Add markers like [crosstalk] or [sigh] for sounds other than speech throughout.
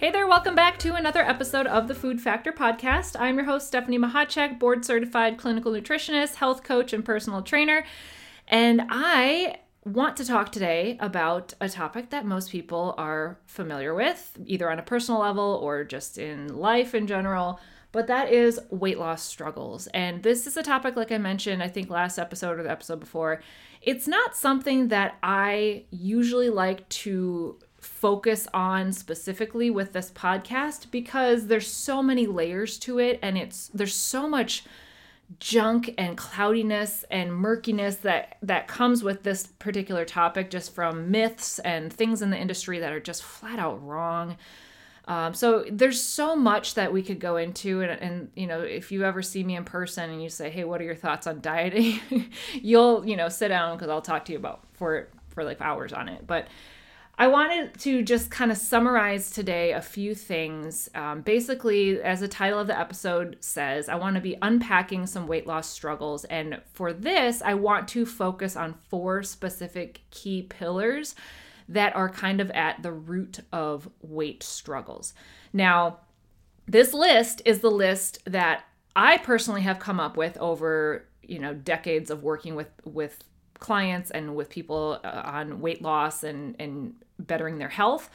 Hey there, welcome back to another episode of the Food Factor Podcast. I'm your host, Stephanie Mahacek, board certified clinical nutritionist, health coach, and personal trainer. And I want to talk today about a topic that most people are familiar with, either on a personal level or just in life in general. But that is weight loss struggles. And this is a topic, like I mentioned, I think last episode or the episode before. It's not something that I usually like to focus on specifically with this podcast because there's so many layers to it and it's there's so much junk and cloudiness and murkiness that that comes with this particular topic just from myths and things in the industry that are just flat out wrong. Um, so there's so much that we could go into and, and you know if you ever see me in person and you say hey what are your thoughts on dieting? [laughs] You'll you know sit down because i'll talk to you about for for like hours on it. But I wanted to just kind of summarize today a few things. Um, basically, as the title of the episode says, I want to be unpacking some weight loss struggles. And for this, I want to focus on four specific key pillars that are kind of at the root of weight struggles. Now, this list is the list that I personally have come up with over, you know, decades of working with with clients and with people uh, on weight loss and and bettering their health.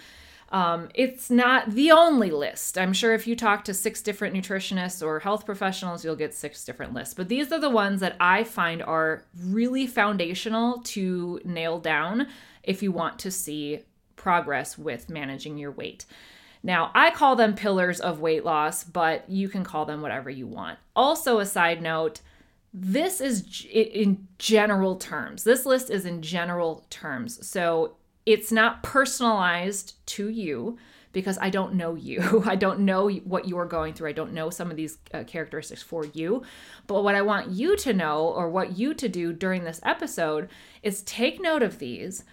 Um, it's not the only list. I'm sure if you talk to six different nutritionists or health professionals, you'll get six different lists. But these are the ones that I find are really foundational to nail down if you want to see progress with managing your weight. Now, I call them pillars of weight loss, but you can call them whatever you want. Also, a side note, this is in general terms. This list is in general terms. So it's not personalized to you because I don't know you. [laughs] I don't know what you are going through. I don't know some of these uh, characteristics for you. But what I want you to know or what you to do during this episode is take note of these.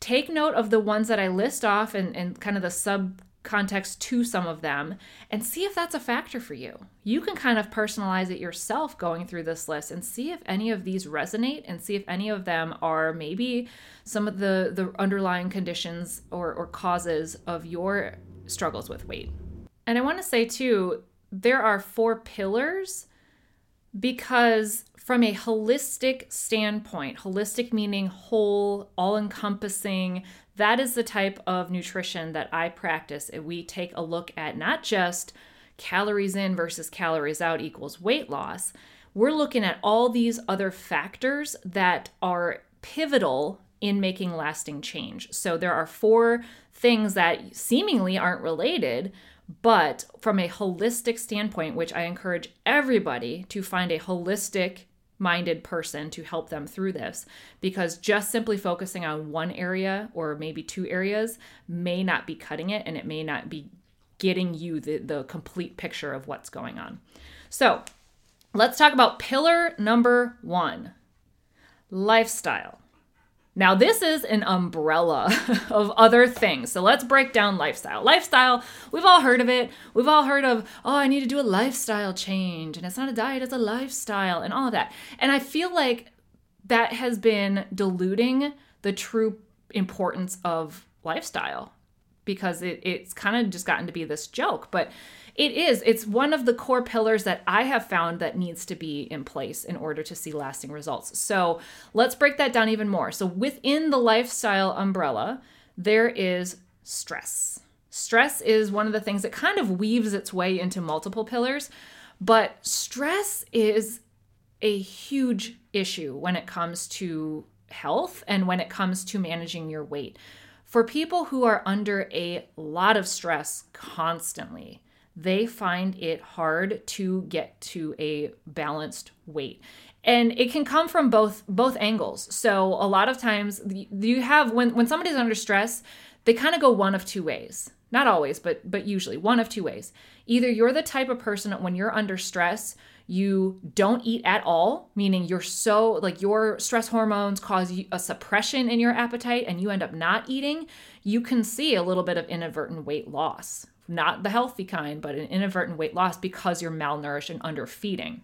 Take note of the ones that I list off and, and kind of the sub context to some of them and see if that's a factor for you. You can kind of personalize it yourself going through this list and see if any of these resonate and see if any of them are maybe some of the the underlying conditions or, or causes of your struggles with weight. And I want to say too, there are four pillars because from a holistic standpoint, holistic meaning whole, all encompassing, that is the type of nutrition that I practice. We take a look at not just calories in versus calories out equals weight loss. We're looking at all these other factors that are pivotal in making lasting change. So there are four things that seemingly aren't related, but from a holistic standpoint, which I encourage everybody to find a holistic minded person to help them through this because just simply focusing on one area or maybe two areas may not be cutting it and it may not be getting you the, the complete picture of what's going on. So let's talk about pillar number one lifestyle. Now, this is an umbrella [laughs] of other things. So let's break down lifestyle. Lifestyle, we've all heard of it. We've all heard of, oh, I need to do a lifestyle change. And it's not a diet, it's a lifestyle, and all of that. And I feel like that has been diluting the true importance of lifestyle because it, it's kind of just gotten to be this joke. But it is. It's one of the core pillars that I have found that needs to be in place in order to see lasting results. So let's break that down even more. So within the lifestyle umbrella, there is stress. Stress is one of the things that kind of weaves its way into multiple pillars, but stress is a huge issue when it comes to health and when it comes to managing your weight. For people who are under a lot of stress constantly, they find it hard to get to a balanced weight. And it can come from both both angles. So a lot of times you have when when somebody's under stress they kind of go one of two ways. Not always but but usually one of two ways. Either you're the type of person when you're under stress you don't eat at all, meaning you're so like your stress hormones cause a suppression in your appetite and you end up not eating, you can see a little bit of inadvertent weight loss. Not the healthy kind, but an inadvertent weight loss because you're malnourished and underfeeding.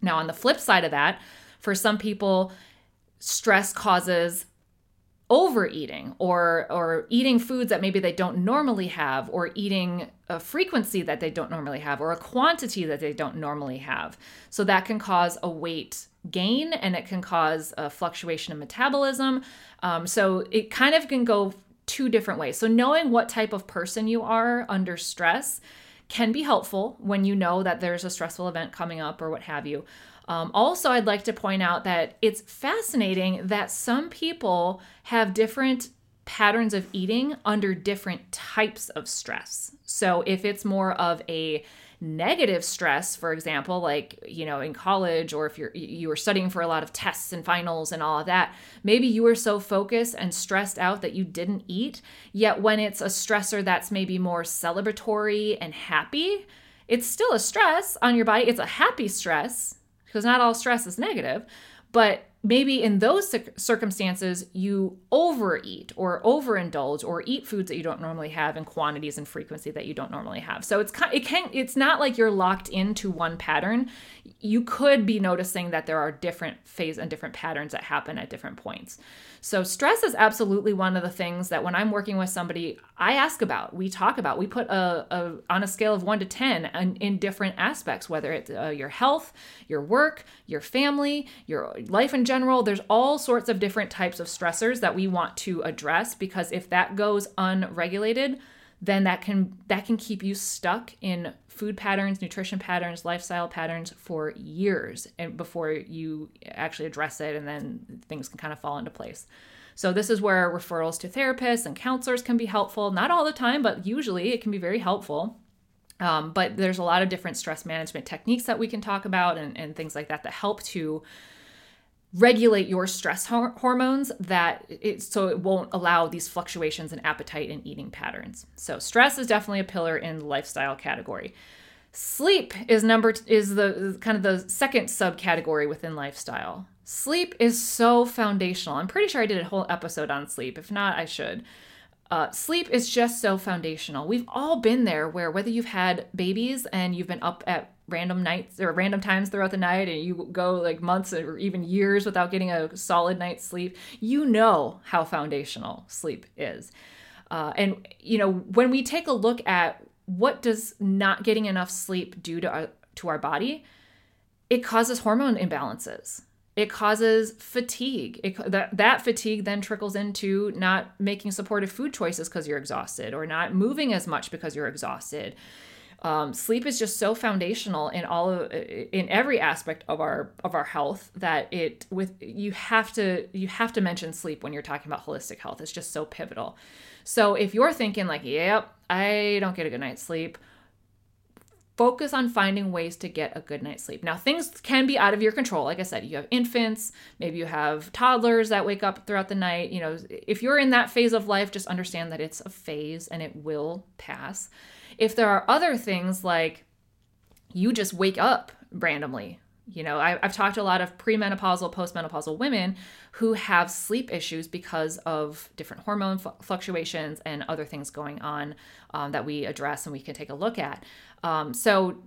Now, on the flip side of that, for some people, stress causes overeating or or eating foods that maybe they don't normally have or eating a frequency that they don't normally have or a quantity that they don't normally have. So that can cause a weight gain and it can cause a fluctuation in metabolism. Um, so it kind of can go two different ways. So knowing what type of person you are under stress can be helpful when you know that there's a stressful event coming up or what have you um, also, I'd like to point out that it's fascinating that some people have different patterns of eating under different types of stress. So, if it's more of a negative stress for example like you know in college or if you're you were studying for a lot of tests and finals and all of that maybe you were so focused and stressed out that you didn't eat yet when it's a stressor that's maybe more celebratory and happy it's still a stress on your body it's a happy stress because not all stress is negative, but maybe in those circumstances you overeat or overindulge or eat foods that you don't normally have in quantities and frequency that you don't normally have so it's it can it's not like you're locked into one pattern you could be noticing that there are different phase and different patterns that happen at different points so, stress is absolutely one of the things that when I'm working with somebody, I ask about, we talk about, we put a, a on a scale of one to 10 in, in different aspects, whether it's uh, your health, your work, your family, your life in general. There's all sorts of different types of stressors that we want to address because if that goes unregulated, then that can that can keep you stuck in food patterns, nutrition patterns, lifestyle patterns for years and before you actually address it and then things can kind of fall into place. So this is where referrals to therapists and counselors can be helpful. Not all the time, but usually it can be very helpful. Um, but there's a lot of different stress management techniques that we can talk about and, and things like that that help to regulate your stress hor- hormones that it, so it won't allow these fluctuations in appetite and eating patterns. So stress is definitely a pillar in the lifestyle category. Sleep is number t- is the kind of the second subcategory within lifestyle. Sleep is so foundational. I'm pretty sure I did a whole episode on sleep. If not, I should. Uh, sleep is just so foundational. We've all been there where whether you've had babies and you've been up at random nights or random times throughout the night and you go like months or even years without getting a solid night's sleep, you know how foundational sleep is. Uh, and you know when we take a look at what does not getting enough sleep do to our, to our body, it causes hormone imbalances. It causes fatigue. It, that, that fatigue then trickles into not making supportive food choices because you're exhausted or not moving as much because you're exhausted. Um, sleep is just so foundational in all of in every aspect of our of our health that it with you have to you have to mention sleep when you're talking about holistic health. It's just so pivotal. So if you're thinking like yep i don't get a good night's sleep focus on finding ways to get a good night's sleep. Now, things can be out of your control. Like I said, you have infants, maybe you have toddlers that wake up throughout the night. You know, if you're in that phase of life, just understand that it's a phase and it will pass. If there are other things like you just wake up randomly, you know, I, have talked to a lot of premenopausal, postmenopausal women who have sleep issues because of different hormone fluctuations and other things going on um, that we address and we can take a look at. Um, so,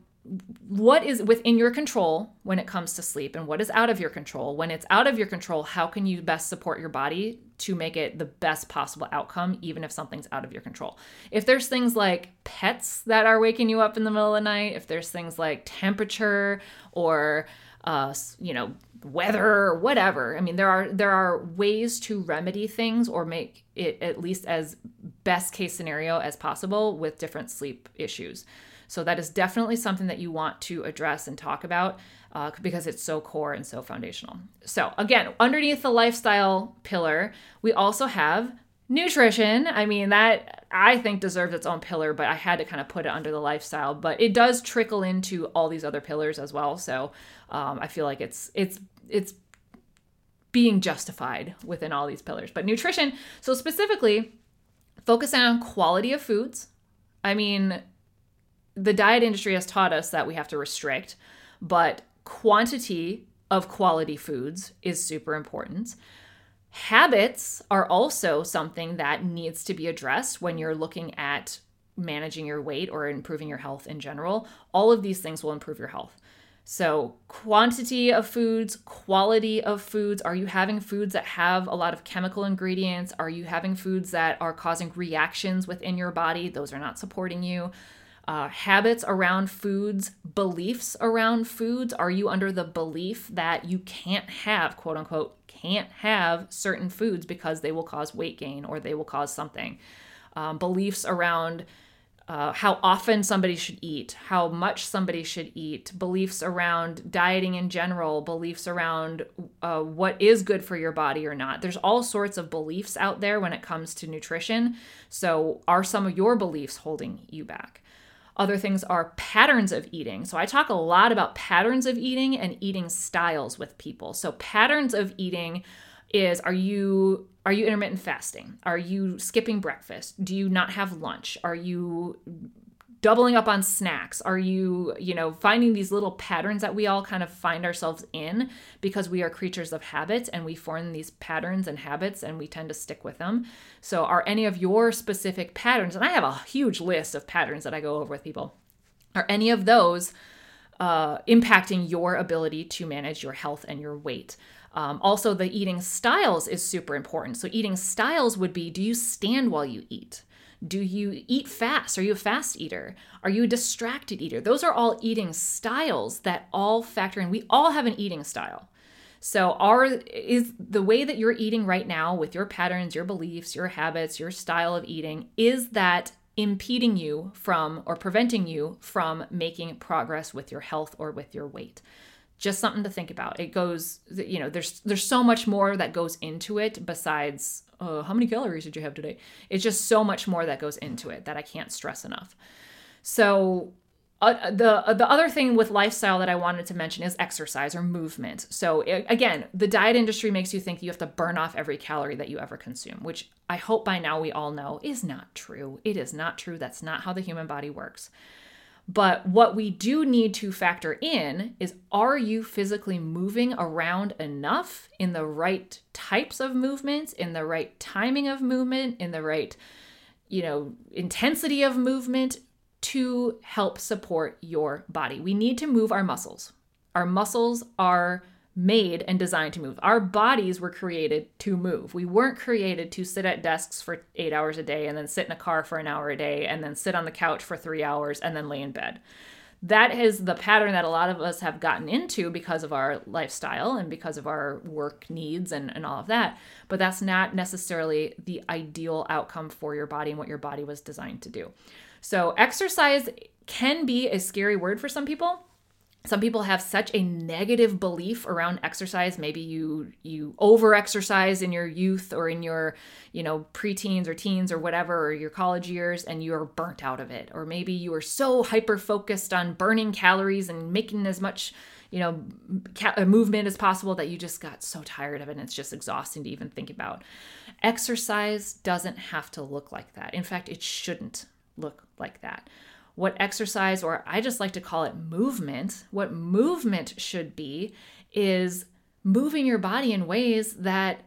what is within your control when it comes to sleep and what is out of your control? When it's out of your control, how can you best support your body to make it the best possible outcome, even if something's out of your control? If there's things like pets that are waking you up in the middle of the night, if there's things like temperature or uh, you know weather or whatever i mean there are there are ways to remedy things or make it at least as best case scenario as possible with different sleep issues so that is definitely something that you want to address and talk about uh, because it's so core and so foundational. So again, underneath the lifestyle pillar, we also have nutrition. I mean, that I think deserves its own pillar, but I had to kind of put it under the lifestyle. But it does trickle into all these other pillars as well. So um, I feel like it's it's it's being justified within all these pillars. But nutrition, so specifically, focusing on quality of foods. I mean, the diet industry has taught us that we have to restrict, but quantity of quality foods is super important. Habits are also something that needs to be addressed when you're looking at managing your weight or improving your health in general. All of these things will improve your health. So, quantity of foods, quality of foods. Are you having foods that have a lot of chemical ingredients? Are you having foods that are causing reactions within your body? Those are not supporting you. Uh, habits around foods, beliefs around foods. Are you under the belief that you can't have, quote unquote, can't have certain foods because they will cause weight gain or they will cause something? Um, beliefs around uh, how often somebody should eat, how much somebody should eat, beliefs around dieting in general, beliefs around uh, what is good for your body or not. There's all sorts of beliefs out there when it comes to nutrition. So, are some of your beliefs holding you back? Other things are patterns of eating. So, I talk a lot about patterns of eating and eating styles with people. So, patterns of eating is are you are you intermittent fasting? Are you skipping breakfast? Do you not have lunch? Are you doubling up on snacks? Are you, you know, finding these little patterns that we all kind of find ourselves in because we are creatures of habit and we form these patterns and habits and we tend to stick with them. So, are any of your specific patterns, and I have a huge list of patterns that I go over with people, are any of those uh, impacting your ability to manage your health and your weight? Um, also, the eating styles is super important. So, eating styles would be do you stand while you eat? Do you eat fast? Are you a fast eater? Are you a distracted eater? Those are all eating styles that all factor in. We all have an eating style. So, our is the way that you're eating right now with your patterns, your beliefs, your habits, your style of eating, is that impeding you from or preventing you from making progress with your health or with your weight? just something to think about. It goes, you know, there's there's so much more that goes into it besides uh, how many calories did you have today. It's just so much more that goes into it that I can't stress enough. So uh, the uh, the other thing with lifestyle that I wanted to mention is exercise or movement. So it, again, the diet industry makes you think you have to burn off every calorie that you ever consume, which I hope by now we all know is not true. It is not true. That's not how the human body works. But what we do need to factor in is are you physically moving around enough in the right types of movements, in the right timing of movement, in the right, you know, intensity of movement to help support your body? We need to move our muscles. Our muscles are made and designed to move. Our bodies were created to move. We weren't created to sit at desks for eight hours a day and then sit in a car for an hour a day and then sit on the couch for three hours and then lay in bed. That is the pattern that a lot of us have gotten into because of our lifestyle and because of our work needs and, and all of that. But that's not necessarily the ideal outcome for your body and what your body was designed to do. So, exercise can be a scary word for some people some people have such a negative belief around exercise. Maybe you you over exercise in your youth or in your you know preteens or teens or whatever or your college years and you're burnt out of it. Or maybe you are so hyper focused on burning calories and making as much you know ca- uh, movement as possible that you just got so tired of it and it's just exhausting to even think about. Exercise doesn't have to look like that. In fact it shouldn't look like that what exercise, or I just like to call it movement, what movement should be is moving your body in ways that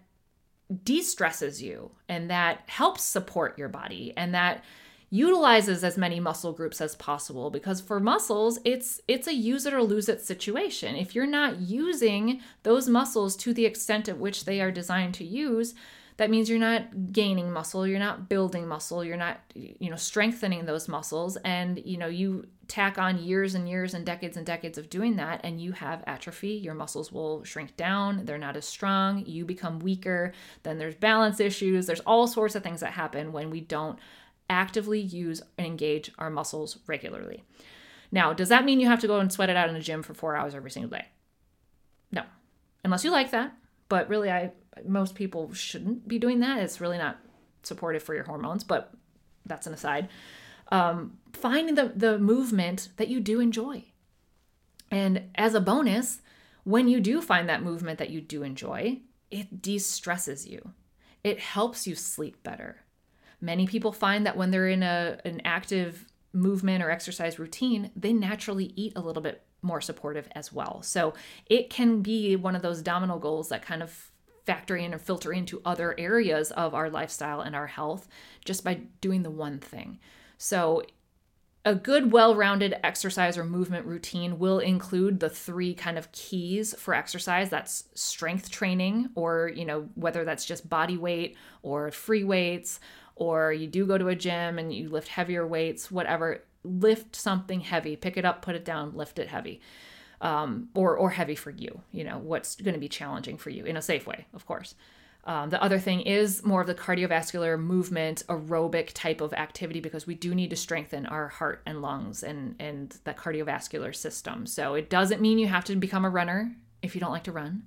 de stresses you and that helps support your body and that utilizes as many muscle groups as possible. Because for muscles it's it's a use it or lose it situation. If you're not using those muscles to the extent at which they are designed to use that means you're not gaining muscle you're not building muscle you're not you know strengthening those muscles. And you know you tack on years and years and decades and decades of doing that and you have atrophy. Your muscles will shrink down. They're not as strong. You become weaker. Then there's balance issues. There's all sorts of things that happen when we don't actively use and engage our muscles regularly. Now does that mean you have to go and sweat it out in the gym for four hours every single day? No. Unless you like that but really i most people shouldn't be doing that. It's really not supportive for your hormones, but that's an aside. Um, finding the, the movement that you do enjoy. And as a bonus, when you do find that movement that you do enjoy, it de stresses you, it helps you sleep better. Many people find that when they're in a, an active movement or exercise routine, they naturally eat a little bit more supportive as well. So it can be one of those domino goals that kind of factor in and filter into other areas of our lifestyle and our health just by doing the one thing. So a good well-rounded exercise or movement routine will include the three kind of keys for exercise that's strength training or you know whether that's just body weight or free weights or you do go to a gym and you lift heavier weights whatever lift something heavy pick it up put it down lift it heavy um, or or heavy for you you know what's going to be challenging for you in a safe way of course um, the other thing is more of the cardiovascular movement, aerobic type of activity because we do need to strengthen our heart and lungs and and the cardiovascular system. So it doesn't mean you have to become a runner if you don't like to run.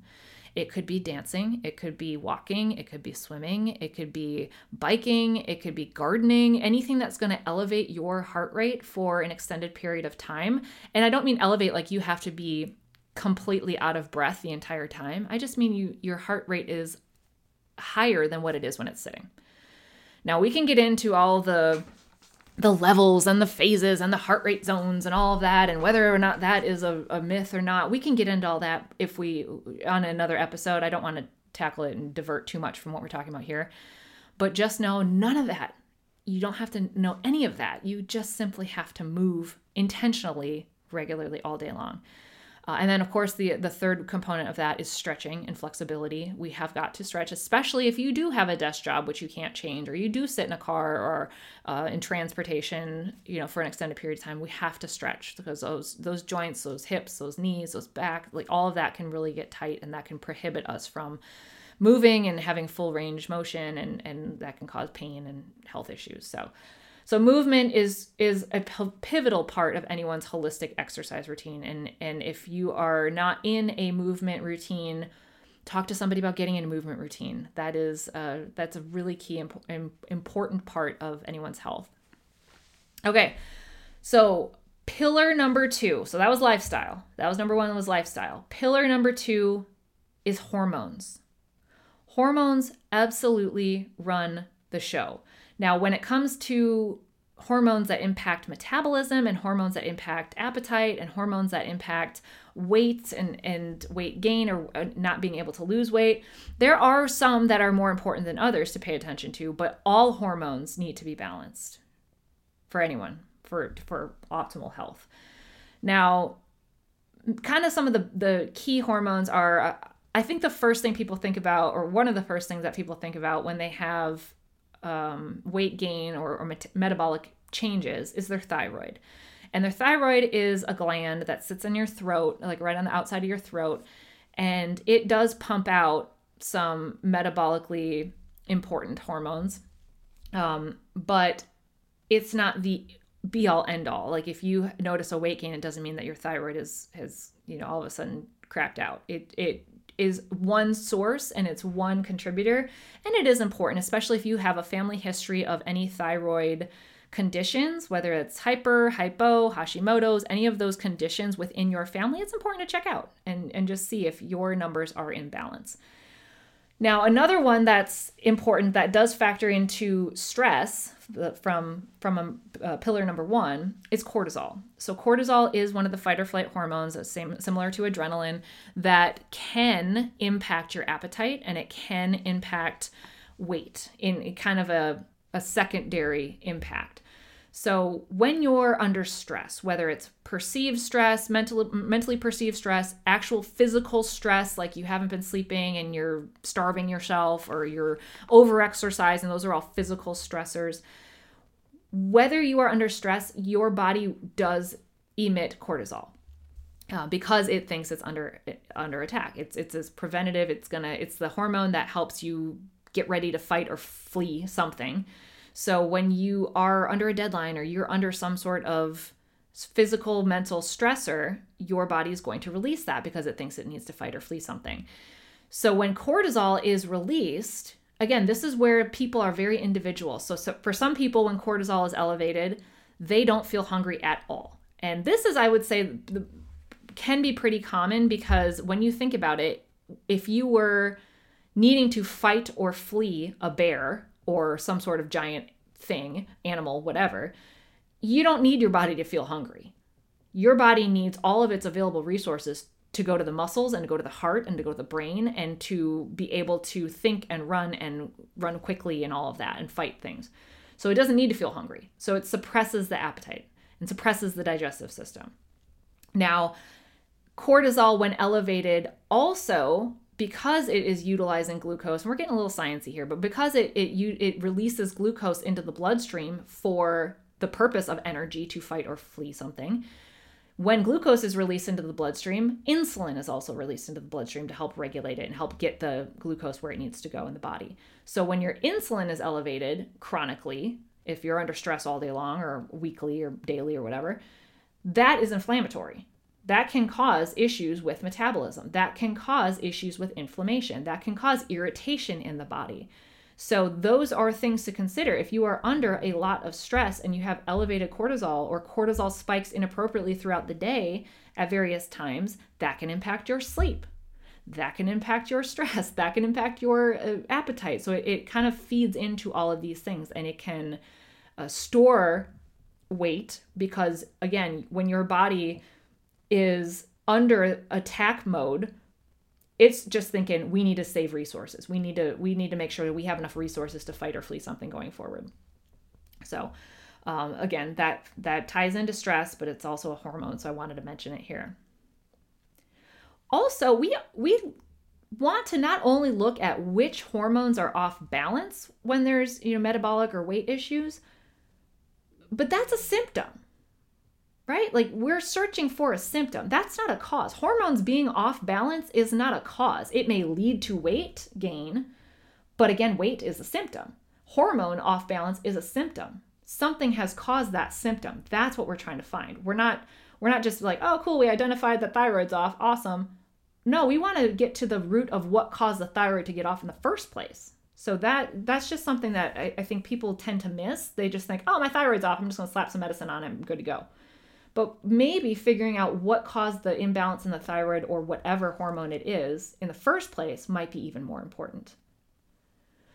It could be dancing, it could be walking, it could be swimming, it could be biking, it could be gardening, anything that's going to elevate your heart rate for an extended period of time. And I don't mean elevate like you have to be completely out of breath the entire time. I just mean you your heart rate is higher than what it is when it's sitting. Now we can get into all the the levels and the phases and the heart rate zones and all of that and whether or not that is a, a myth or not we can get into all that if we on another episode. I don't want to tackle it and divert too much from what we're talking about here. But just know none of that you don't have to know any of that. You just simply have to move intentionally regularly all day long uh, and then, of course, the the third component of that is stretching and flexibility. We have got to stretch, especially if you do have a desk job which you can't change, or you do sit in a car or uh, in transportation, you know, for an extended period of time. We have to stretch because those those joints, those hips, those knees, those back, like all of that can really get tight, and that can prohibit us from moving and having full range motion, and and that can cause pain and health issues. So. So movement is is a pivotal part of anyone's holistic exercise routine and and if you are not in a movement routine, talk to somebody about getting in a movement routine. That is uh, that's a really key imp- important part of anyone's health. Okay. So pillar number 2. So that was lifestyle. That was number 1 was lifestyle. Pillar number 2 is hormones. Hormones absolutely run the show. Now, when it comes to hormones that impact metabolism and hormones that impact appetite and hormones that impact weight and, and weight gain or uh, not being able to lose weight, there are some that are more important than others to pay attention to, but all hormones need to be balanced for anyone for, for optimal health. Now, kind of some of the, the key hormones are. Uh, I think the first thing people think about, or one of the first things that people think about when they have um, weight gain or, or met- metabolic changes is their thyroid. And their thyroid is a gland that sits in your throat, like right on the outside of your throat, and it does pump out some metabolically important hormones. Um, but it's not the be all end all. Like if you notice a weight gain, it doesn't mean that your thyroid is has you know all of a sudden crapped out. It it is one source and it's one contributor. And it is important, especially if you have a family history of any thyroid conditions, whether it's hyper, hypo, Hashimoto's, any of those conditions within your family, it's important to check out and, and just see if your numbers are in balance. Now, another one that's important that does factor into stress from from a, uh, pillar number one is cortisol. So cortisol is one of the fight or flight hormones, same similar to adrenaline, that can impact your appetite and it can impact weight in kind of a, a secondary impact. So when you're under stress, whether it's perceived stress, mental, mentally perceived stress, actual physical stress, like you haven't been sleeping and you're starving yourself or you're over exercising, those are all physical stressors. Whether you are under stress, your body does emit cortisol. Uh, because it thinks it's under under attack. It's it's as preventative. It's gonna it's the hormone that helps you get ready to fight or flee something. So when you are under a deadline or you're under some sort of physical mental stressor, your body is going to release that because it thinks it needs to fight or flee something. So when cortisol is released, again, this is where people are very individual. So, so for some people, when cortisol is elevated, they don't feel hungry at all. And this is, I would say, can be pretty common because when you think about it, if you were needing to fight or flee a bear or some sort of giant thing, animal, whatever, you don't need your body to feel hungry. your body needs all of its available resources to go to the muscles and to go to the heart and to go to the brain and to be able to think and run and run quickly and all of that and fight things. So it doesn't need to feel hungry. So it suppresses the appetite and suppresses the digestive system. Now, cortisol, when elevated, also because it is utilizing glucose, and we're getting a little sciencey here, but because it it it releases glucose into the bloodstream for the purpose of energy to fight or flee something. When glucose is released into the bloodstream, insulin is also released into the bloodstream to help regulate it and help get the glucose where it needs to go in the body. So when your insulin is elevated chronically, if you're under stress all day long or weekly or daily or whatever, that is inflammatory that can cause issues with metabolism. That can cause issues with inflammation. That can cause irritation in the body. So, those are things to consider. If you are under a lot of stress and you have elevated cortisol or cortisol spikes inappropriately throughout the day at various times, that can impact your sleep. That can impact your [laughs] stress. That can impact your uh, appetite. So, it, it, kind of feeds into all of these things and it can uh, store weight because, again, when your body is under attack mode it's just thinking we need to save resources. We need to we need to make sure that we have enough resources to fight or flee something going forward. So um, again that that ties into stress but it's also a hormone so i wanted to mention it here. Also we we want to not only look at which hormones are off balance when there's you know metabolic or weight issues but that's a symptom right? Like we're searching for a symptom. That's not a cause. Hormones being off balance is not a cause. It may lead to weight gain, but again, weight is a symptom. Hormone off balance is a symptom. Something has caused that symptom. That's what we're trying to find. We're not we're not just like, "Oh, cool, we identified the thyroid's off. Awesome." No, we want to get to the root of what caused the thyroid to get off in the first place. So that that's just something that I, I think people tend to miss. They just think, "Oh, my thyroid's off. I'm just going to slap some medicine on it. I'm good to go." But maybe figuring out what caused the imbalance in the thyroid or whatever hormone it is in the first place might be even more important.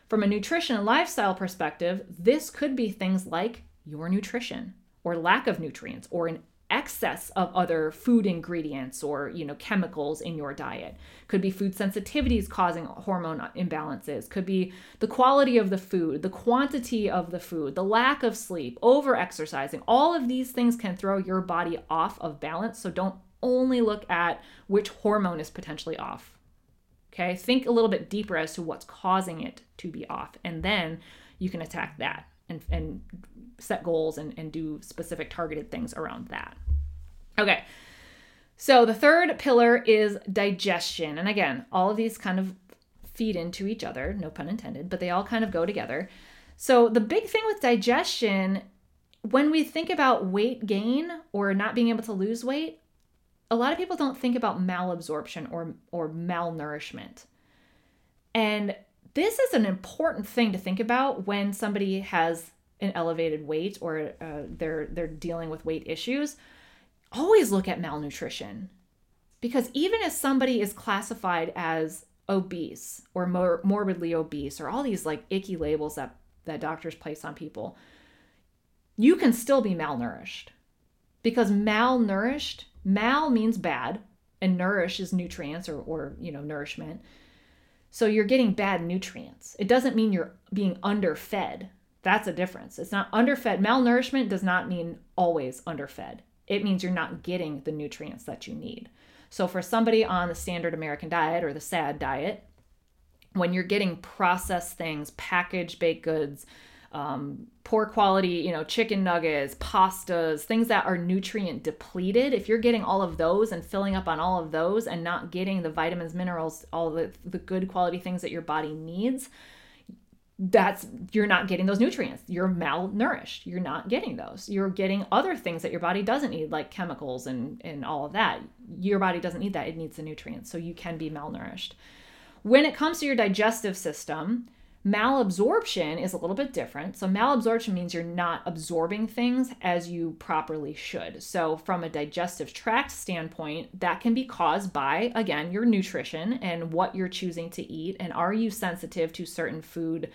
From a nutrition and lifestyle perspective, this could be things like your nutrition or lack of nutrients or an excess of other food ingredients or you know chemicals in your diet. Could be food sensitivities causing hormone imbalances. Could be the quality of the food the quantity of the food the lack of sleep over exercising all of these things can throw your body off of balance. So don't only look at which hormone is potentially off. Okay? Think a little bit deeper as to what's causing it to be off and then you can attack that and, and set goals and, and do specific targeted things around that. Okay. So the third pillar is digestion. And again, all of these kind of feed into each other, no pun intended, but they all kind of go together. So the big thing with digestion, when we think about weight gain or not being able to lose weight, a lot of people don't think about malabsorption or or malnourishment. And this is an important thing to think about when somebody has an elevated weight or uh, they're they're dealing with weight issues. Always look at malnutrition. Because even if somebody is classified as obese or mor- morbidly obese or all these like icky labels that that doctors place on people you can still be malnourished. Because malnourished mal means bad and nourish is nutrients or or you know nourishment so you're getting bad nutrients. It doesn't mean you're being underfed. That's a difference. It's not underfed. Malnourishment does not mean always underfed. It means you're not getting the nutrients that you need. So for somebody on the standard American diet or the SAD diet, when you're getting processed things, packaged baked goods, um, poor quality, you know, chicken nuggets, pastas, things that are nutrient depleted. If you're getting all of those and filling up on all of those and not getting the vitamins, minerals, all the, the good quality things that your body needs, that's you're not getting those nutrients. You're malnourished. You're not getting those. You're getting other things that your body doesn't need, like chemicals and, and all of that. Your body doesn't need that. It needs the nutrients. So you can be malnourished. When it comes to your digestive system, Malabsorption is a little bit different. So, malabsorption means you're not absorbing things as you properly should. So, from a digestive tract standpoint, that can be caused by, again, your nutrition and what you're choosing to eat. And are you sensitive to certain food?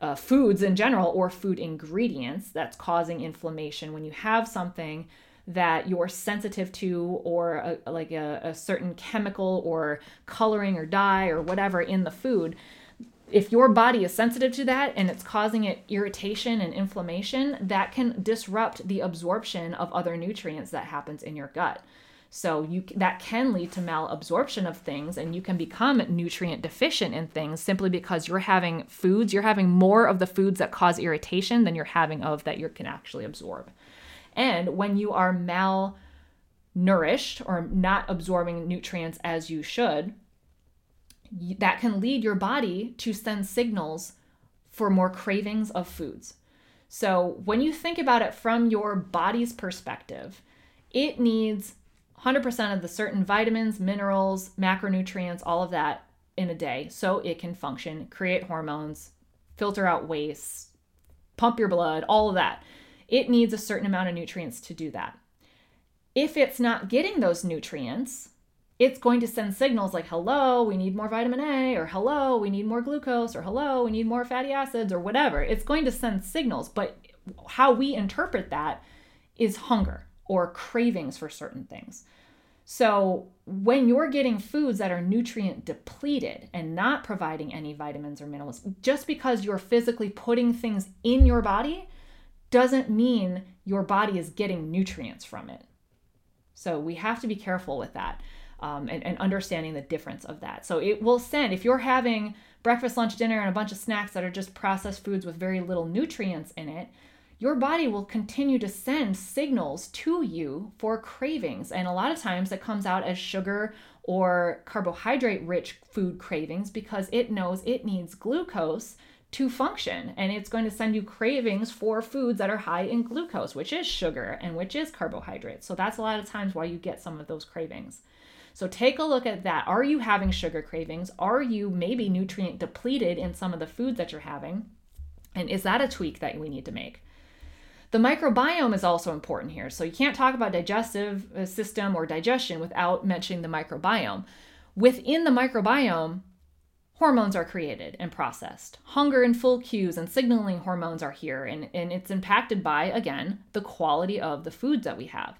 Uh, foods in general or food ingredients that's causing inflammation when you have something that you're sensitive to or a, like a, a certain chemical or coloring or dye or whatever in the food if your body is sensitive to that and it's causing it irritation and inflammation that can disrupt the absorption of other nutrients that happens in your gut so you that can lead to malabsorption of things and you can become nutrient deficient in things simply because you're having foods, you're having more of the foods that cause irritation than you're having of that you can actually absorb. And when you are malnourished or not absorbing nutrients as you should, that can lead your body to send signals for more cravings of foods. So when you think about it from your body's perspective, it needs 100% of the certain vitamins, minerals, macronutrients, all of that in a day so it can function, create hormones, filter out waste, pump your blood, all of that. It needs a certain amount of nutrients to do that. If it's not getting those nutrients, it's going to send signals like, hello, we need more vitamin A, or hello, we need more glucose, or hello, we need more fatty acids, or whatever. It's going to send signals, but how we interpret that is hunger or cravings for certain things. So, when you're getting foods that are nutrient depleted and not providing any vitamins or minerals, just because you're physically putting things in your body doesn't mean your body is getting nutrients from it. So, we have to be careful with that um, and, and understanding the difference of that. So, it will send, if you're having breakfast, lunch, dinner, and a bunch of snacks that are just processed foods with very little nutrients in it, your body will continue to send signals to you for cravings. And a lot of times it comes out as sugar or carbohydrate rich food cravings because it knows it needs glucose to function. And it's going to send you cravings for foods that are high in glucose, which is sugar and which is carbohydrates. So that's a lot of times why you get some of those cravings. So take a look at that. Are you having sugar cravings? Are you maybe nutrient depleted in some of the foods that you're having? And is that a tweak that we need to make? The microbiome is also important here. So you can't talk about digestive uh, system or digestion without mentioning the microbiome. Within the microbiome, hormones are created and processed. Hunger and full cues and signaling hormones are here, and, and it's impacted by, again, the quality of the foods that we have.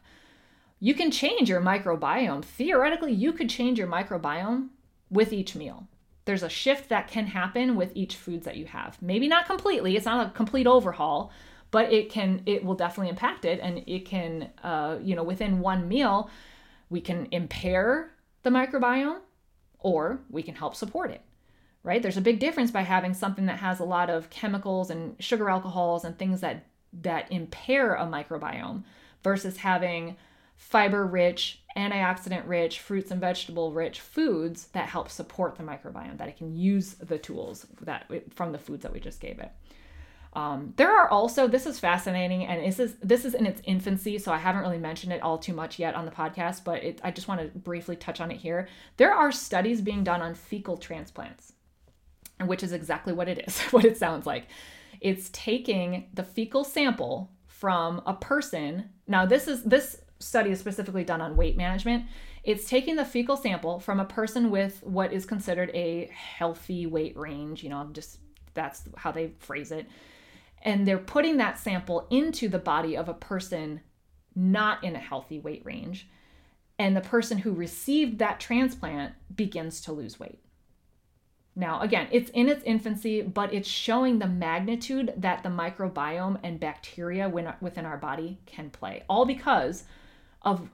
You can change your microbiome. Theoretically, you could change your microbiome with each meal. There's a shift that can happen with each foods that you have. Maybe not completely, it's not a complete overhaul, but it can it will definitely impact it and it can uh, you know within one meal we can impair the microbiome or we can help support it right there's a big difference by having something that has a lot of chemicals and sugar alcohols and things that that impair a microbiome versus having fiber rich antioxidant rich fruits and vegetable rich foods that help support the microbiome that it can use the tools that from the foods that we just gave it um, there are also this is fascinating, and this is this is in its infancy, so I haven't really mentioned it all too much yet on the podcast. But it, I just want to briefly touch on it here. There are studies being done on fecal transplants, which is exactly what it is, [laughs] what it sounds like. It's taking the fecal sample from a person. Now, this is this study is specifically done on weight management. It's taking the fecal sample from a person with what is considered a healthy weight range. You know, just that's how they phrase it and they're putting that sample into the body of a person not in a healthy weight range. And the person who received that transplant begins to lose weight. Now, again, it's in its infancy, but it's showing the magnitude that the microbiome and bacteria within our body can play, all because of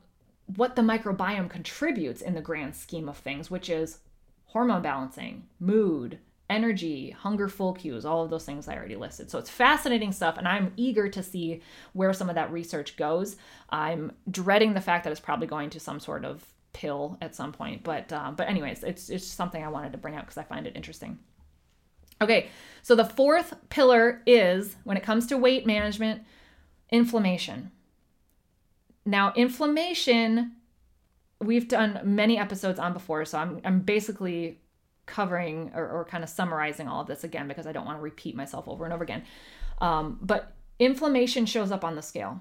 what the microbiome contributes in the grand scheme of things, which is hormone balancing, mood, energy, hunger, full cues, all of those things I already listed. So it's fascinating stuff, and I'm eager to see where some of that research goes. I'm dreading the fact that it's probably going to some sort of pill at some point, but uh, but anyways, it's it's something I wanted to bring out because I find it interesting. Okay, so the fourth pillar is when it comes to weight management, inflammation. Now, inflammation we've done many episodes on before, so I'm I'm basically covering or, or kind of summarizing all of this again because I don't want to repeat myself over and over again. Um, but inflammation shows up on the scale.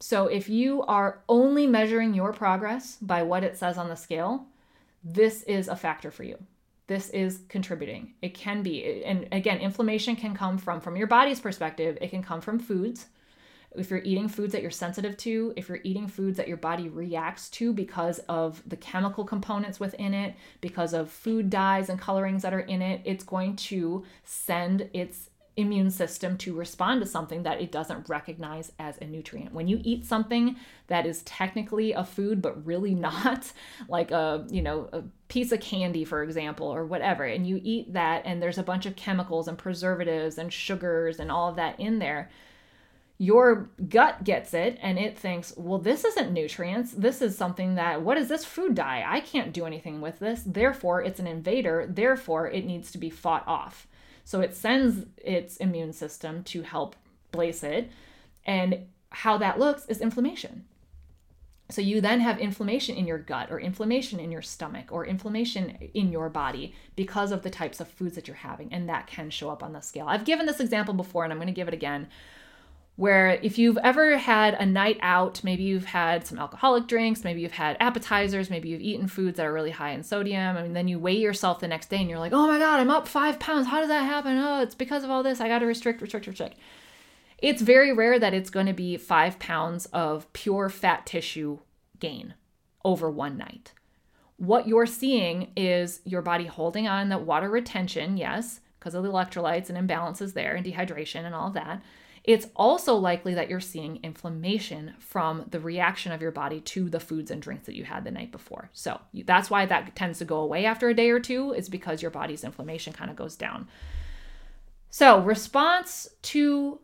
So if you are only measuring your progress by what it says on the scale, this is a factor for you. This is contributing. It can be. And again, inflammation can come from from your body's perspective, it can come from foods. If you're eating foods that you're sensitive to, if you're eating foods that your body reacts to because of the chemical components within it, because of food dyes and colorings that are in it, it's going to send its immune system to respond to something that it doesn't recognize as a nutrient. When you eat something that is technically a food but really [laughs] not, like a, you know, a piece of candy for example or whatever, and you eat that and there's a bunch of chemicals and preservatives and sugars and all of that in there, your gut gets it and it thinks, well, this isn't nutrients. This is something that, what is this food dye? I can't do anything with this. Therefore, it's an invader. Therefore, it needs to be fought off. So it sends its immune system to help place it. And how that looks is inflammation. So you then have inflammation in your gut or inflammation in your stomach or inflammation in your body because of the types of foods that you're having. And that can show up on the scale. I've given this example before and I'm going to give it again where if you've ever had a night out, maybe you've had some alcoholic drinks, maybe you've had appetizers, maybe you've eaten foods that are really high in sodium, and then you weigh yourself the next day and you're like, oh my God, I'm up five pounds. How did that happen? Oh, it's because of all this. I got to restrict, restrict, restrict. It's very rare that it's going to be five pounds of pure fat tissue gain over one night. What you're seeing is your body holding on that water retention, yes, because of the electrolytes and imbalances there and dehydration and all of that it's also likely that you're seeing inflammation from the reaction of your body to the foods and drinks that you had the night before. So that's why that tends to go away after a day or two, is because your body's inflammation kind of goes down. So, response to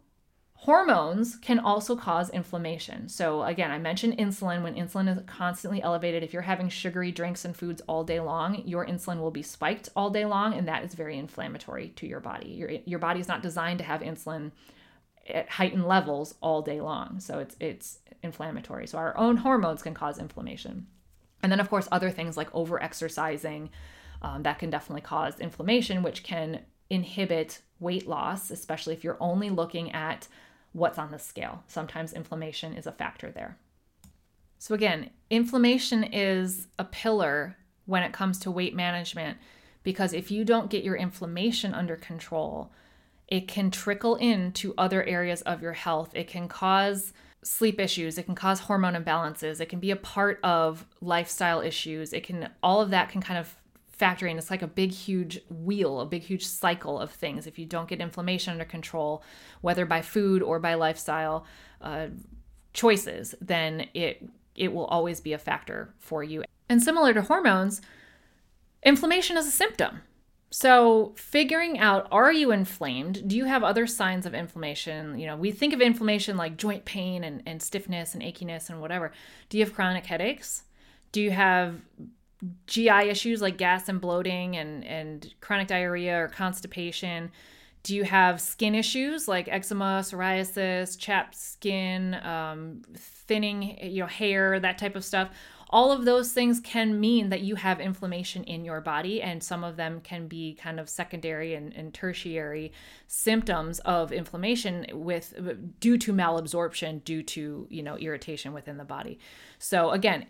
hormones can also cause inflammation. So, again, I mentioned insulin. When insulin is constantly elevated, if you're having sugary drinks and foods all day long, your insulin will be spiked all day long, and that is very inflammatory to your body. Your, your body is not designed to have insulin at heightened levels all day long. So it's it's inflammatory. So our own hormones can cause inflammation. And then of course other things like over exercising um, that can definitely cause inflammation, which can inhibit weight loss, especially if you're only looking at what's on the scale. Sometimes inflammation is a factor there. So again, inflammation is a pillar when it comes to weight management because if you don't get your inflammation under control, it can trickle into other areas of your health. It can cause sleep issues, it can cause hormone imbalances, it can be a part of lifestyle issues. It can all of that can kind of factor in. It's like a big huge wheel, a big huge cycle of things. If you don't get inflammation under control, whether by food or by lifestyle uh, choices, then it it will always be a factor for you. And similar to hormones, inflammation is a symptom. So, figuring out are you inflamed? Do you have other signs of inflammation? You know, we think of inflammation like joint pain and, and stiffness and achiness and whatever. Do you have chronic headaches? Do you have GI issues like gas and bloating and, and chronic diarrhea or constipation? Do you have skin issues like eczema, psoriasis, chapped skin, um, thinning, you know, hair, that type of stuff? All of those things can mean that you have inflammation in your body and some of them can be kind of secondary and, and tertiary symptoms of inflammation with due to malabsorption due to you know irritation within the body. So again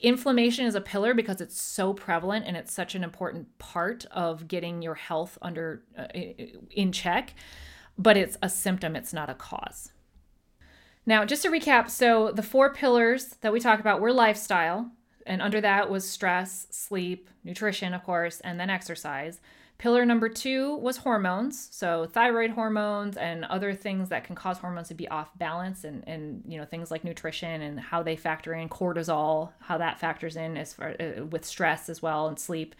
inflammation is a pillar because it's so prevalent and it's such an important part of getting your health under uh, in check but it's a symptom it's not a cause now, just to recap, so the four pillars that we talk about were lifestyle, and under that was stress, sleep, nutrition, of course, and then exercise. Pillar number two was hormones, so thyroid hormones and other things that can cause hormones to be off balance, and and you know things like nutrition and how they factor in cortisol, how that factors in as far uh, with stress as well and sleep.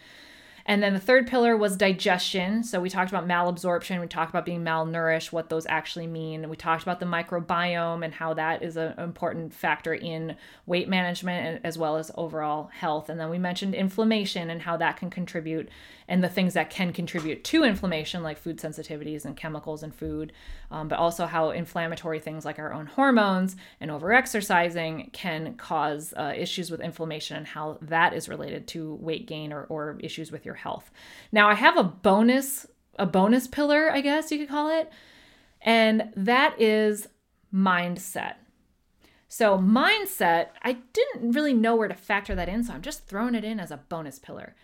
And then the third pillar was digestion. So we talked about malabsorption, we talked about being malnourished, what those actually mean. We talked about the microbiome and how that is an important factor in weight management as well as overall health. And then we mentioned inflammation and how that can contribute and the things that can contribute to inflammation, like food sensitivities and chemicals in food, um, but also how inflammatory things like our own hormones and overexercising can cause uh, issues with inflammation and how that is related to weight gain or, or issues with your health. Now, I have a bonus, a bonus pillar, I guess you could call it, and that is mindset. So, mindset, I didn't really know where to factor that in, so I'm just throwing it in as a bonus pillar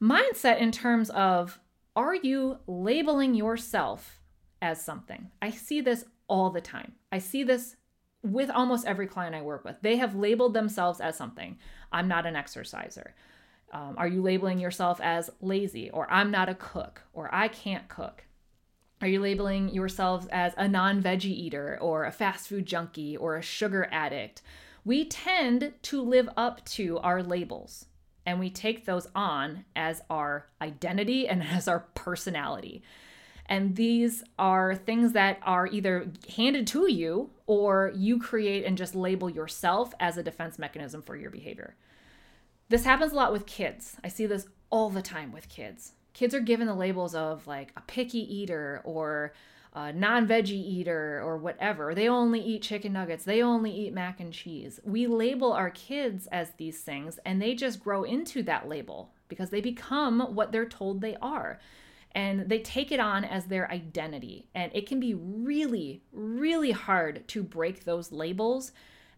mindset in terms of are you labeling yourself as something? I see this all the time. I see this with almost every client I work with. They have labeled themselves as something. I'm not an exerciser. Um, are you labeling yourself as lazy or I'm not a cook or I can't cook? Are you labeling yourselves as a non veggie eater or a fast food junkie or a sugar addict? We tend to live up to our labels and we take those on as our identity and [laughs] as our personality. And these are things that are either handed to you or you create and just label yourself as a defense mechanism for your behavior. This happens a lot with kids. I see this all the time with kids. Kids are given the labels of like a picky eater or a non veggie eater or whatever. They only eat chicken nuggets. They only eat mac and cheese. We label our kids as these things and they just grow into that label because they become what they're told they are and they take it on as their identity. And it can be really, really hard to break those labels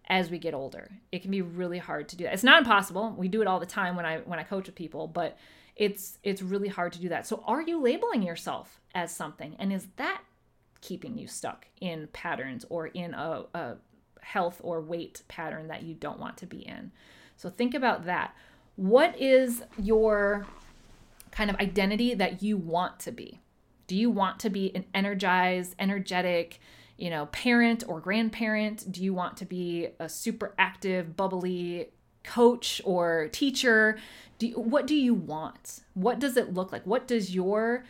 as we get older. It can be really hard to do that. It's not impossible. We do it all the time when I when I coach with people, but it's it's really hard to do that. So are you labeling yourself as something? And is that keeping you stuck in patterns or in a, a health or weight pattern that you don't want to be in? So think about that. What is your kind of identity that you want to be. Do you want to be an energized, energetic, you know, parent or grandparent? Do you want to be a super active, bubbly coach or teacher? Do you, what do you want? What does it look like? What does your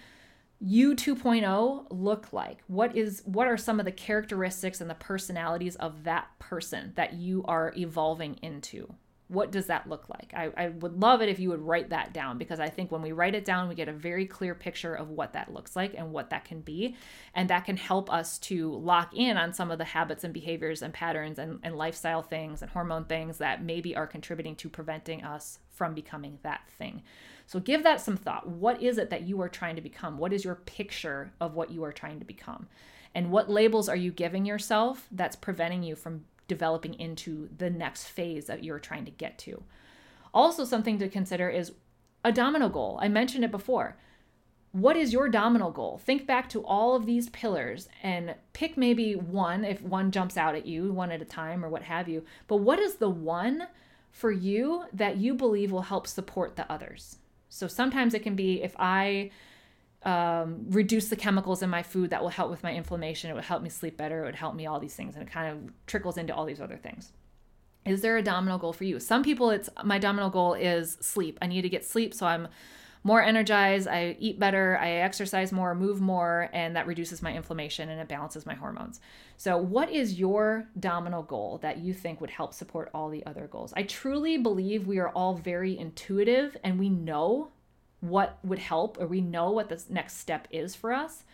you 2.0 look like? What is what are some of the characteristics and the personalities of that person that you are evolving into? what does that look like? I, I would love it if you would write that down because I think when we write it down, we get a very clear picture of what that looks like and what that can be. And that can help us to lock in on some of the habits and behaviors and patterns and, and lifestyle things and hormone things that maybe are contributing to preventing us from becoming that thing. So give that some thought. What is it that you are trying to become? What is your picture of what you are trying to become? And what labels are you giving yourself that's preventing you from developing into the next phase that you're trying to get to. Also, something to consider is a domino goal. I mentioned it before. What is your domino goal? Think back to all of these pillars and pick maybe one if one jumps out at you, one at a time or what have you. But what is the one for you that you believe will help support the others? So sometimes it can be if I um, reduce the chemicals in my food that will help with my inflammation. It would help me sleep better. It would help me all these things. And it kind of trickles into all these other things. Is there a domino goal for you? Some people, it's my domino goal is sleep. I need to get sleep so I'm more energized. I eat better. I exercise more, move more, and that reduces my inflammation and it balances my hormones. So, what is your domino goal that you think would help support all the other goals? I truly believe we are all very intuitive and we know what would help or we know what the next step is for us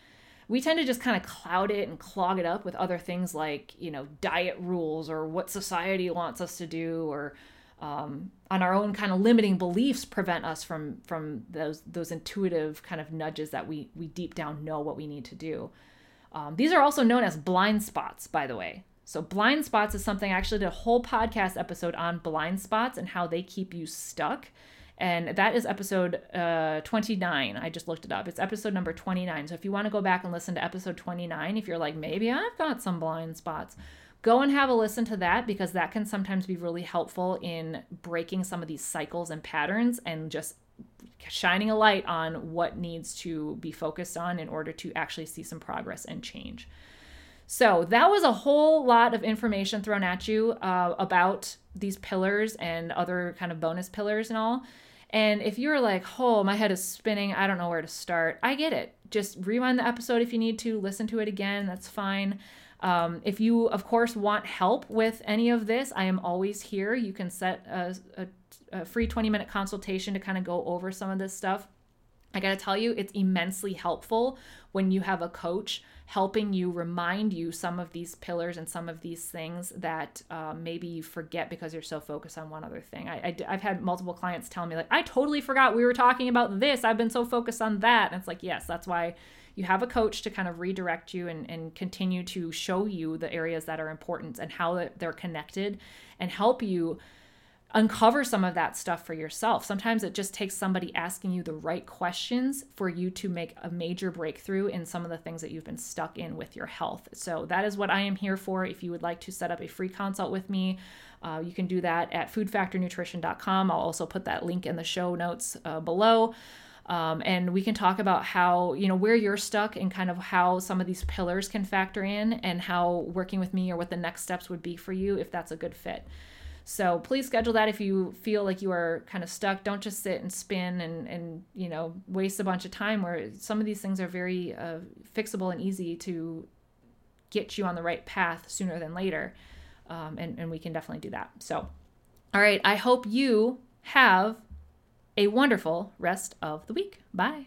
we tend to just kind of cloud it and clog it up with other things like you know diet rules or what society wants us to do or um, on our own kind of limiting beliefs prevent us from from those those intuitive kind of nudges that we we deep down know what we need to do um, these are also known as blind spots by the way so blind spots is something I actually did a whole podcast episode on blind spots and how they keep you stuck and that is episode uh, 29. I just looked it up. It's episode number 29. So if you want to go back and listen to episode 29, if you're like, maybe I've got some blind spots, go and have a listen to that because that can sometimes be really helpful in breaking some of these cycles and patterns and just shining a light on what needs to be focused on in order to actually see some progress and change. So that was a whole lot of information thrown at you uh, about these pillars and other kind of bonus pillars and all. And if you're like, oh, my head is spinning, I don't know where to start, I get it. Just rewind the episode if you need to, listen to it again, that's fine. Um, if you, of course, want help with any of this, I am always here. You can set a, a, a free 20 minute consultation to kind of go over some of this stuff. I got to tell you, it's immensely helpful when you have a coach helping you remind you some of these pillars and some of these things that uh, maybe you forget because you're so focused on one other thing. I, I, have had multiple clients tell me, like, I totally forgot we were talking about this. I've been so focused on that. And it's like, yes, that's why you have a coach to kind of redirect you and, and continue to show you the areas that are important and how they're connected and help you uncover some of that stuff for yourself. Sometimes it just takes somebody asking you the right questions for you to make a major breakthrough in some of the things that you've been stuck in with your health. So, that is what I am here for. If you would like to set up a free consult with me, uh, you can do that at foodfactornutrition.com. I'll also put that link in the show notes uh, below. Um, and we can talk about how, you know, where you're stuck and kind of how some of these pillars can factor in and how working with me or what the next steps would be for you if that's a good fit. So please schedule that if you feel like you are kind of stuck. Don't just sit and spin and, and you know, waste a bunch of time where some of these things are very uh, fixable and easy to get you on the right path sooner than later. Um, and, and we can definitely do that. So, all right, I hope you have a wonderful rest of the week. Bye.